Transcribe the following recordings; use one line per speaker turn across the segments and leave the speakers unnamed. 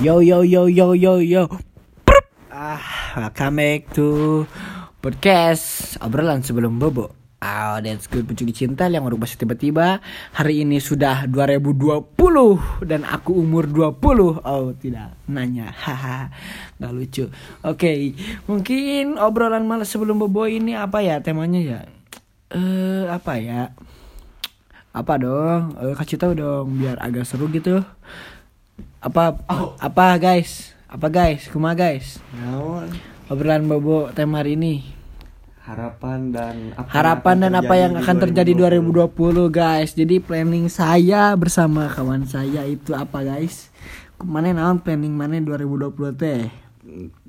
Yo yo yo yo yo yo. Prup. Ah, welcome back to podcast obrolan sebelum bobo. Oh, that's good pencuri cinta yang baru tiba-tiba. Hari ini sudah 2020 Dan aku umur 20 Oh tidak, nanya. Haha, Gak lucu. Oke, mungkin obrolan malas sebelum bobo ini apa ya temanya ya? Eh, apa ya? Apa dong, Eh, kasih tahu dong biar agak seru gitu Apa, apa guys? Apa guys, kuma guys?
Naon?
Obrolan bobo tema hari ini.
Harapan dan apa
harapan dan apa yang akan terjadi
di
2020 guys. Jadi planning saya bersama kawan saya itu apa guys? Ke mana naon planning mana 2020 teh?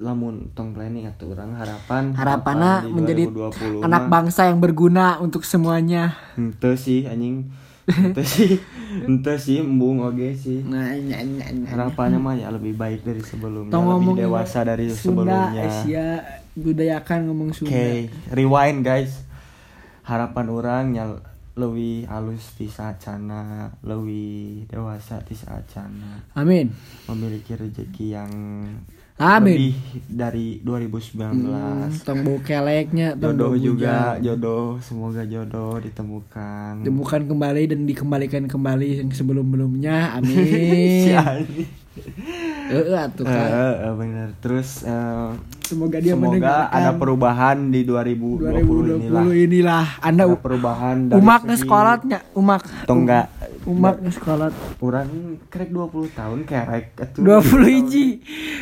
Lamun tong planning atau orang harapan
harapannya
apa di
menjadi
2020
anak bangsa yang berguna untuk semuanya.
Henteu sih anjing Henteu sih Henteu sih embung oge sih.
Nah ny- ny- ny-
harapannya mah ya lebih baik dari sebelumnya
ngomong
lebih dewasa dari
Sunda
sebelumnya.
Asia budayakan ngomong
oke
Sunda
rewind guys. Harapan orang yang lebih halus di saat cana lebih dewasa di saat cana
amin.
Memiliki rezeki yang
Amin.
lebih dari 2019
Hmm, bau keleknya
jodoh juga jodoh semoga jodoh ditemukan
Temukan kembali dan dikembalikan kembali yang sebelum-belumnya amin. Eh, atuh
Eh,
kan.
eh, bener terus eh,
Semoga dia
semoga ada perubahan di 2020,
2020
inilah
inilah. Anda
ada perubahan dari
umak sekolahnya, umak.
atau enggak
Umak nge sekolah.
orang kerek 20 tahun kerek atuh.
20 hiji.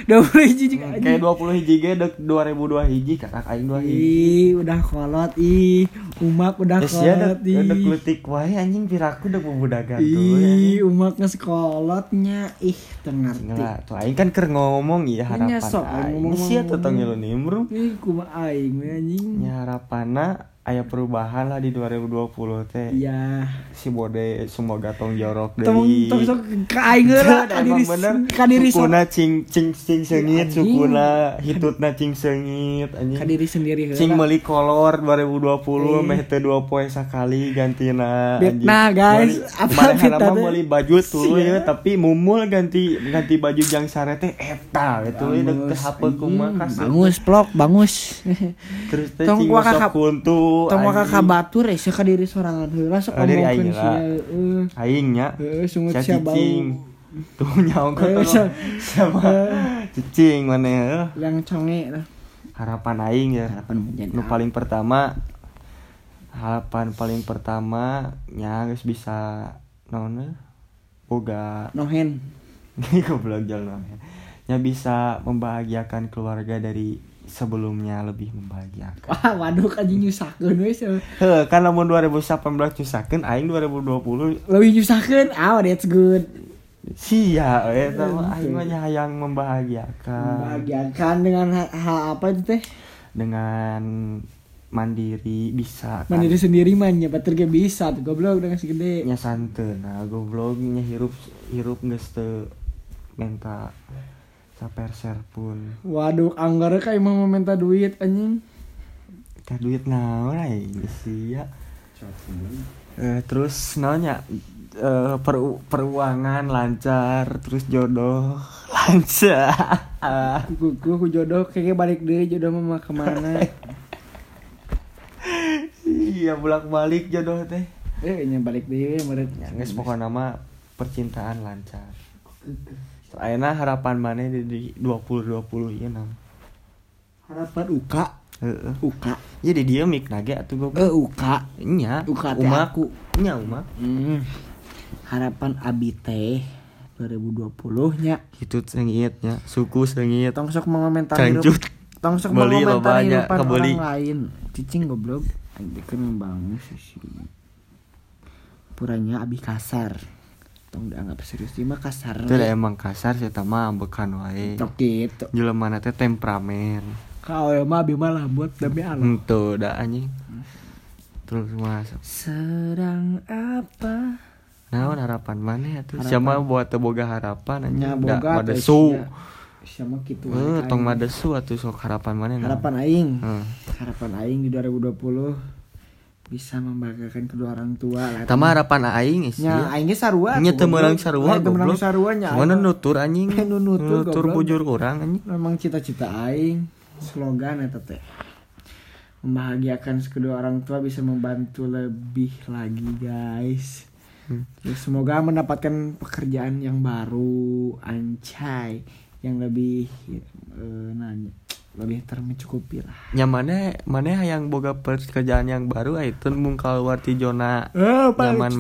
20 hiji juga.
Hmm, kayak 20 hiji ge dek 2002 hiji kakak aing 2 hiji
Ih, udah kolot ih. Umak udah
ya
kolot
dek dek letik wae anjing piraku dek bubudagan tuh
Ih, umak nge sekolotnya ih tengerti.
Nggak, tuh aing kan keur ngomong
Nya
harapan aing. Sia tuh tong ngilu nimbrung.
Ih, kumaha aing anjing.
Nya harapanna aya perubahan lah di 2020 teh.
Iya.
Si bode semoga tong jorok deui.
Tong tong sok ka aing heula ka diri
Emang bener
ka diri sok
sukuna cing cing cing sengit
Anjing.
sukuna hitutna cing sengit anjing.
diri sendiri heula.
Cing meuli kolor 2020
Eh.
meh teu dua poe sakali gantina
Fitnah, guys. Apa
Apa
fitnah teh?
meuli baju tuh
Sia.
ya tapi mumul ganti ganti baju jang sare teh eta gitu we dek teh hape kumaha kasih.
Bangus vlog, bangus.
Terus teh cing
kakak-
kuntu.
Tong maka
anjing.
kabatur ya ka diri sorangan heula sok ngomongkeun sia.
Aing nya.
Heeh, sungut
Sia
bau.
Tuh nyaong
Eh,
kok
sia-
sama cicing mana.
Yang conge lah.
Harapan aing ya.
Harapan menjadi
Nu paling pertama harapan paling pertama nya geus bisa naon boga
Nohen.
goblok jalan nya bisa membahagiakan keluarga dari sebelumnya lebih membahagiakan.
Wah, waduh anjing nyusahkeun we sia.
Heh, kan lamun 2018 nyusakeun aing 2020
Leuwih nyusahkeun. Ah, that's good.
sia we eta mah aing mah hayang membahagiakan
Membahagiakan dengan hal, hal apa itu teh?
dengan mandiri bisa kan.
Mandiri sendiri mah nya batur ge bisa tuh goblok dengan segede.
nya santeun nah goblok nya hirup hirup geus teu menta saperser pun.
Waduh, anggara kayak mau minta duit anjing.
teh duit naon aing sia eh, terus naonnya? Eh, peru- peruangan lancar terus jodoh lancar.
Ku, ku jodoh kayak balik deui jodoh mah ke mana?
iya bolak balik jodoh teh.
Eh, nya balik deui meureut.
ya geus pokoknya nama percintaan lancar Ayeuna harapan mana di, di 2020 ieu nam
Harapan uka,
heeh
uka.
jadi dia mik nage atuh goblok
Eh, uka.
nya
Uka teh aku.
nya umak
Hmm. Harapan abi teh 2020 nya.
hitut sengit nya suku sengit
Tong sok mengomentari
Cancut.
Tong sok mengomentari
kebeli.
orang lain. Cicing goblok. Anjing kan bangus sih. Puranya abi kasar. Tong dianggap serius mah kasar.
itu emang kasar sih mah bekan wae
Tok gitu.
jelema teh temperamen
Kau ya mah abi mah lambut demi Allah.
Ento dah anjing terus masuk
Sedang apa?
naon harapan mana ya tuh siapa buat teu boga harapan Da-
boga atuh, sia. Siapa gitu.
Eh, tong madesu atuh sok harapan mana
Harapan aing.
Heeh.
Harapan aing di 2020 bisa membanggakan kedua orang tua lah
Tama harapan aing is.
nya aing ge sarua
Nya teu meurang sarua
teu meurang sarua nya
Mana nutur anjing.
Nu nutur,
Nutur bujur kurang anjing.
memang cita-cita aing slogan eta teh membahagiakan kedua orang tua bisa membantu lebih lagi guys
Hmm.
Ya, semoga mendapatkan pekerjaan yang baru ancai yang lebih eh, nanya lebih termencukupi lah
Nya mana mana yang boga pekerjaan yang baru itu mung keluar ti zona
Eh,
Nyaman.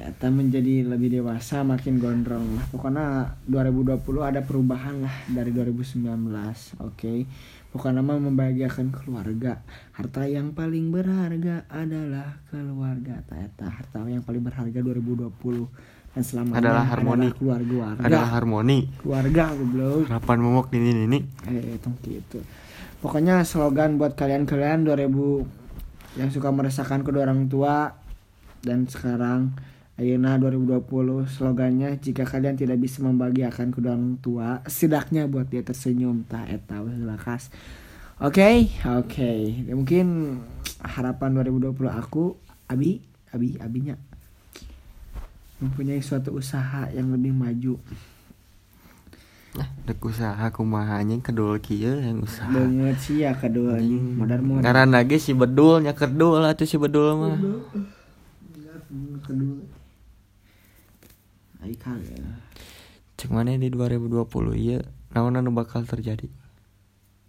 Eta menjadi lebih dewasa makin gondrong lah. Pokoknya 2020 ada perubahan lah dari 2019. Oke. Pokoknya mah membahagiakan keluarga. Harta yang paling berharga adalah keluarga. Eta harta yang paling berharga 2020 dan selamanya
Adalah harmoni.
keluarga.
adalah harmoni.
keluarga goblok.
Harapan momok ini ini.
Eh, itu gitu. Pokoknya slogan buat kalian-kalian 2000 yang suka meresahkan kedua orang tua dan sekarang Ayeuna 2020 slogannya jika kalian tidak bisa membahagiakan kedua orang tua setidaknya buat dia tersenyum tah eta weh lakas. Oke, oke. Mungkin harapan 2020 aku Abi, Abi, Abinya mempunyai suatu usaha yang lebih maju.
Nah, dek usaha kumaha anjing kedul kieu yang usaha.
Banget sih ya kedua ini modern.
Karena ge si bedul nya kedul atuh si bedul mah.
kedua Ai kagak
Cek mana di 2020 iya naon anu bakal terjadi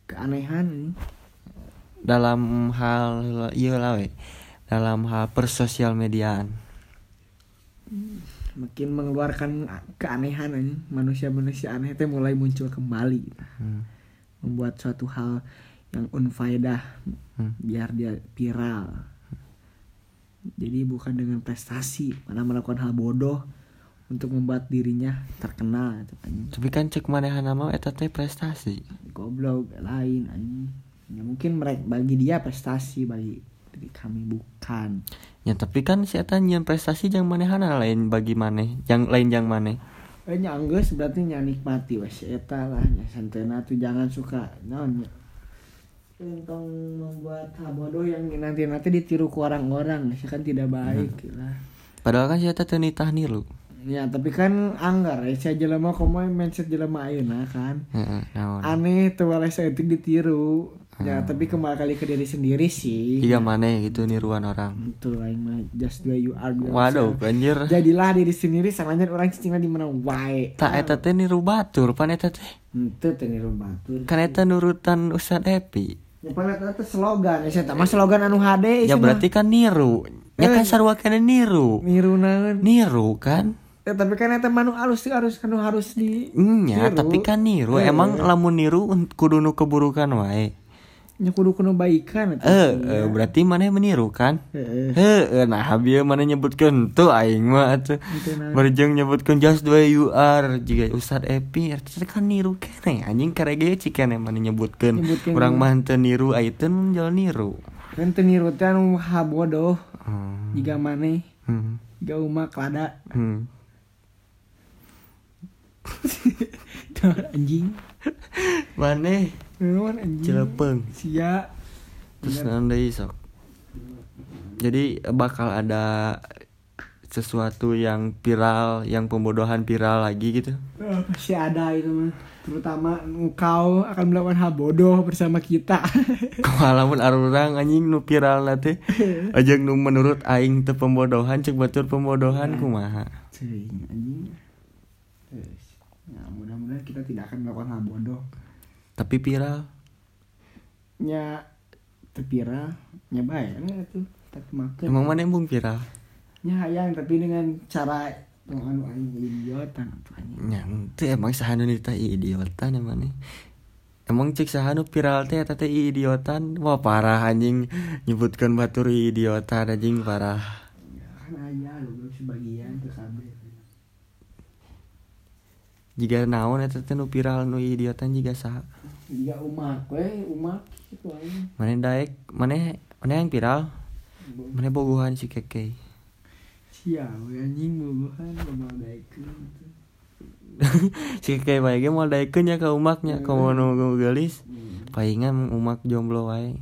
keanehan ini
dalam hal iya lah we. dalam hal persosial mediaan
makin mengeluarkan keanehan ini manusia-manusia aneh teh mulai muncul kembali.
Hmm.
membuat suatu hal yang unfaedah
Hmm.
biar dia viral. Jadi bukan dengan prestasi mana melakukan hal bodoh untuk membuat dirinya terkenal itu kan
tapi kan cek manehan nama eta teh prestasi.
Goblok lain anjing. Ya mungkin mereka bagi dia prestasi bagi diri kami bukan
ya tapi kan si eta nyian prestasi jang manehana lain bagi maneh yang lain jang maneh?
Eh nyanggeus berarti nya nikmati wes eta lah nya santena tuh jangan suka naon nya tentang membuat hal bodoh yang nanti nanti ditiru ke orang-orang sih kan tidak baik lah.
Padahal kan si eta nitah niru.
Ya tapi kan anggar ya saya jelema komo mindset jelema ayeuna kan.
Heeh naon.
Aneh tuh saeutik ditiru ya tapi kembali kali ke diri sendiri sih.
Iya maneh gitu niruan orang.
Itu aing mah just the way you are
waduh anjir.
jadilah diri sendiri sangannya orang cicingna di mana? Wae
tak eta teh niru batur pan eta teh?
Itu teh niru batur.
Kan eta nurutan Ustad Epi.
Ya pada itu slogan, ya saya mah slogan anu HD
ya berarti kan niru. Ya kan sarua kena niru.
Niru naon.
niru kan?
Ya, tapi kan eta manu halus sih harus kan harus di
Nya, tapi kan niru.
Eh.
Emang lamun niru kudu nu keburukan wae.
Kudu kudu baikan.
Eh, eh, berarti mana meniru kan?
Heeh.
Heeh, nah habis mana nyebutkeun tuh aing mah atuh.
Itu nah.
Barjeng nyebutkeun just the way you are jika Ustad Epi eta kan niru kene anjing karege cikene mana nyebutkeun.
Nyebutkeun
Urang
gimana?
mah teu niru ayeuna jalan niru.
Kan teu niru teh anu habodoh
Hmm.
jiga maneh
Hmm.
jiga umak lada
Hmm.
Tuh, anjing. Anjing?
Cilepeng.
Sia.
Terus nanti sok. Jadi bakal ada sesuatu yang viral, yang pembodohan viral lagi gitu.
Eh, Pasti ada itu mah. Terutama engkau akan melakukan hal bodoh bersama kita.
Kemalamun arurang anjing nu viral teh. Ajeng nu menurut aing teu pembodohan cek batur pembodohan kumaha.
Cing, anjing. Ya mudah-mudahan kita tidak akan melakukan hal bodoh.
Tapi viral.
Nya terpira, nya bae nya itu tapi makan.
Emang mana yang viral?
Nya hayang tapi dengan cara yang anu aing idiotan atuh anjing.
Nya teu emang sahanu nita idiotan emang nih. Emang cek sahanu viral teh eta teh idiotan. Wah parah anjing nyebutkan batur idiotan anjing parah.
Ya, kan aya lu sebagian ke kabeh.
Jika naon eta teh nu viral nu idiotan juga saha.
Dia umak we, umak itu aing.
Mana daek, mana mana yang viral? Mana bogohan si keke.
Sia we anjing bobohan bobohan daekeun.
si keke bae ge moal daekeun nya ka umaknya, komo nu gelis. Palingan umak jomblo wae.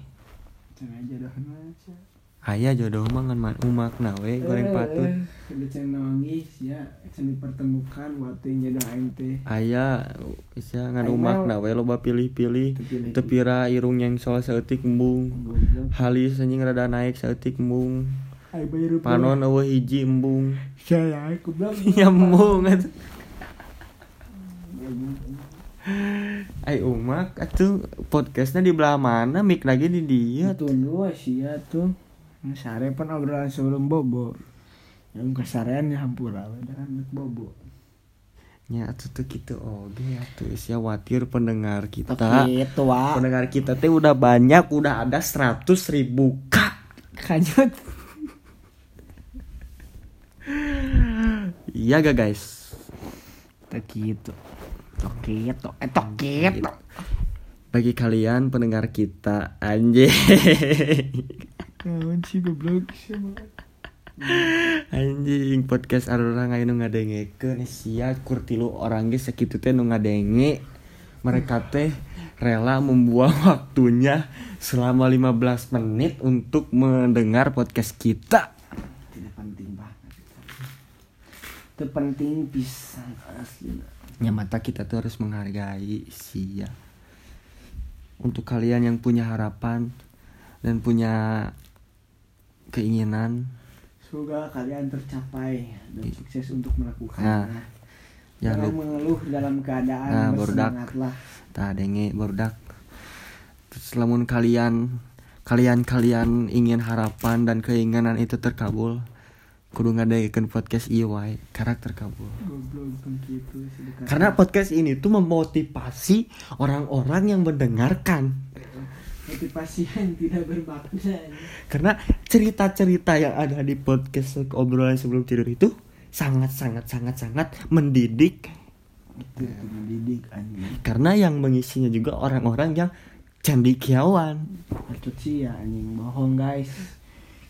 Cenah jodoh aja.
Aya jodoh mah ngan man umak nawe goreng patut.
Udah cenah nangis ya, cenah dipertemukan waktu yang jodoh aing teh.
Aya bisa ngan umak nawe loba pilih-pilih.
Teu pilih.
Teu pira irung yang soal saeutik embung.
Goblok.
Halis anjing rada naik saeutik embung. Panon eueuh hiji embung.
saya goblok.
Ya embung atuh. Ai umak atuh podcastnya di belah mana mik lagi di dia
Tuh dua sih ya tuh. Sare pun obrolan sebelum bobo. Yang kesarean ya hampura anak bobo.
nya atuh tuh gitu oge atuh sia watir pendengar kita
Gitu
pendengar kita teh udah banyak udah ada 100 ribu kak
Kanyut.
iya gak guys
Tak gitu. Toket, eh toket.
bagi kalian pendengar kita anjing
Kawan sih goblok sih.
anjing podcast arurang aya nu ngadengekeun sia kurtilu orang ge sakitu teh nu ngadenge mereka teh rela membuang waktunya selama 15 menit untuk mendengar podcast kita
Tidak penting banget. Itu penting pisan asli.
ya mata kita tuh harus menghargai sia untuk kalian yang punya harapan dan punya keinginan.
Semoga kalian tercapai dan sukses untuk melakukannya.
Nah, jangan
Jangan mengeluh dalam keadaan
Nah,
bersemangatlah.
tak denge barudak terus lamun kalian kalian kalian ingin harapan dan keinginan itu terkabul kudu ngadaikeun podcast wae karakter kabul.
Gitu
karena podcast ini tuh memotivasi orang-orang yang mendengarkan
motivasi yang tidak bermakna.
karena cerita-cerita yang ada di podcast obrolan sebelum tidur itu sangat sangat sangat sangat mendidik
Itu mendidik anjing.
karena yang mengisinya juga orang-orang yang cendikiawan
Patut sih ya anjing bohong guys.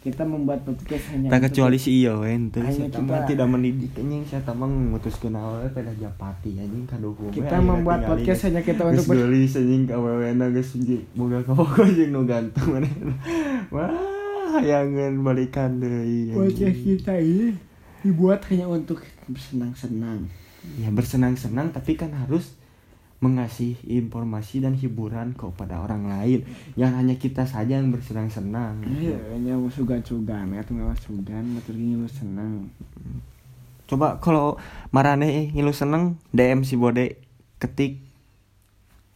Kita membuat podcast hanya
tak kecuali si iyo ente saya
kita-
mah tidak mendidik. Anjing saya tamang memutuskan awalnya pada japati anjing kaduhung
Kita membuat podcast hanya kita untuk
geus
ber-
geulis anjing ka wewena geus anjing. Boga kabogo jeung nu ganteng wah hayangan balikan deui
podcast
anjing.
kita ini dibuat hanya untuk bersenang-senang.
ya bersenang-senang tapi kan harus mengasih informasi dan hiburan kepada orang lain. Yang hanya kita saja yang bersenang-senang.
Iya, hanya sugan-sugan, ya tuh sugan, lu senang.
coba kalau marane ngilu seneng DM si Bode ketik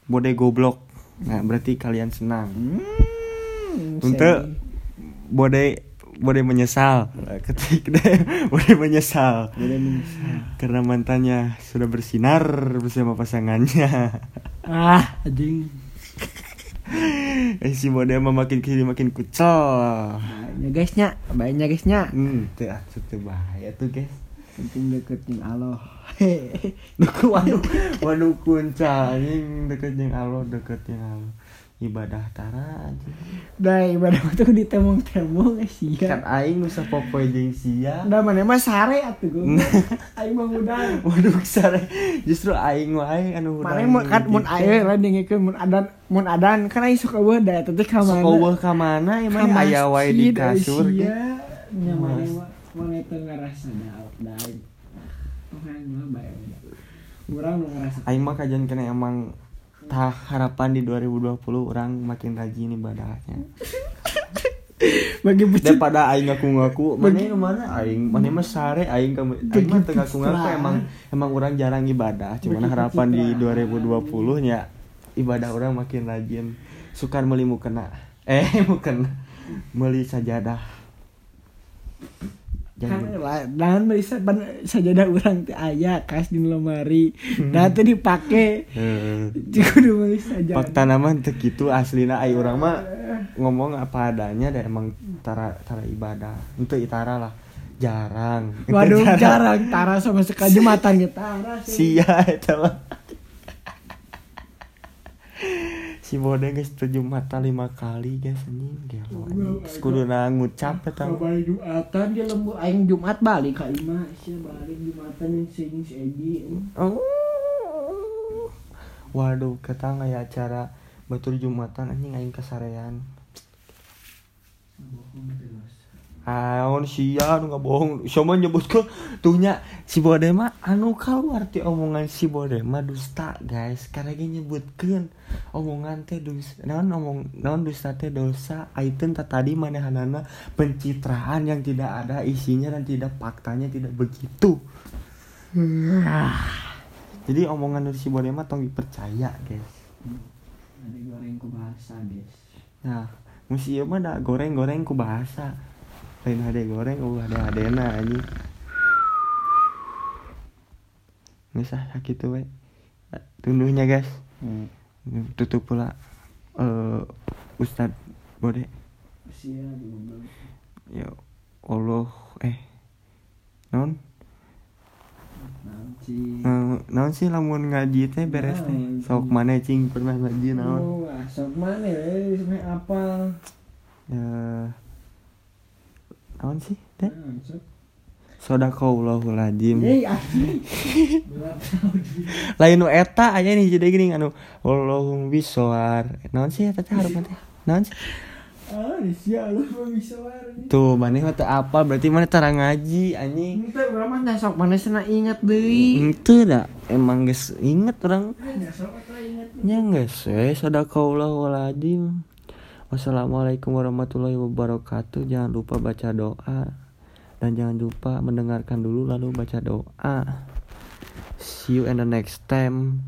Bode goblok. Nah berarti kalian senang.
Hmm,
untuk Bode Bode menyesal. Ketik DM Bode menyesal.
Boleh menyesal.
karena mantannya sudah bersinar bersama pasangannya.
Ah, anjing.
eh si mah makin kiri makin kucel.
Baiknya guysnya, baiknya guysnya.
hmm itu ah itu bahaya tuh guys.
Penting deketin Allah.
Duku waduh waduh kunca deket Allah deket jeung Allah ibadah tara anjing
Dah ibadah tuh ditemong-temong eh
kan
sia.
aing nu sapopoe jeung sia
Udah mana mah sare atuh gue. Aing mah udah.
waduh sare justru aing wae anu
Mana mau kan mun aye lah dingikeun mun adan mun adan kan aing suka beuda tapi ka mana?
Sok ka mana emang aya wae di kasur
eh,
ge.
sia. Nya mana mah mana teu ngarasa daun daun. Orang mah bae. Urang nu ngarasa
Aing mah kajian kena emang tah harapan di 2020 orang makin rajin ibadahnya.
bagi bucin
Daripada aing ngaku-ngaku, mana yang mana aing, mana mah sare aing kamu aing mah teu ngaku-ngaku
Begitu
emang emang orang jarang ibadah. Cuman harapan di
citraan.
2020 nya ibadah orang makin rajin. Sukan meuli mukena. Eh, mukena. Meuli sajadah.
Dan bisa sajadah urang teh aya kas di lemari. Da teh dipake.
Eh,
kudu meuli sajadah
fakta nama teu kitu aslina ai urang mah ngomong apa adanya dan emang tara tara ibadah. Untuk itara lah. Jarang.
Waduh jarang. tara sama sekali. Jumatan ge tara sih.
Sia eta mah si bode geus teu jumatan lima kali guys anjing gelo. Geus kuduna ngucap eta.
Kabar Jumatan dia lembu aing Jumat balik ka imah sia balik Jumatan yang sing si Edi
Oh. waduh kata aya acara batur jumatan anjing aing kasarean Aon sia anu bohong. Siapa nyebut ke tuhnya si Bode mah anu keluar ti omongan si Bode mah dusta guys. Karena dia nyebutkan omongan teh dusta naon omong naon dusta teh dosa. Aiten tadi manehanana pencitraan yang tidak ada isinya dan tidak faktanya tidak begitu. Jadi omongan dari si Bode mah tong dipercaya guys.
Ada goreng ku bahasa guys.
Nah, museum mah da goreng-goreng ku bahasa. Lain hade goreng, uh ada hadena anjing. Geus ah sakitu we. Tunduhnya guys.
Hmm.
Tutup pula eh Ustad Bode. Ya Allah eh non. Eh, naon sih lamun ngaji teh beres teh sok mana cing pernah ngaji naon
Oh, asok mana ya? Sampai apal.
ya naon sih teh?
Asli. Berat tahun.
lain nu eta aya nih jadi gini anu Allahum bisawar. Naon sih eta teh harupan teh? Naon sih?
Ah, mah
tuh maneh mah teu apa? Berarti maneh tara ngaji anjing?
Itu berapa dah sok mana sana ingat deui.
itu dah emang geus inget orang.
Ya
geus we sadaqallahuladzim wassalamualaikum warahmatullahi wabarakatuh. Jangan lupa baca doa. Dan jangan lupa mendengarkan dulu lalu baca doa. See you in the next time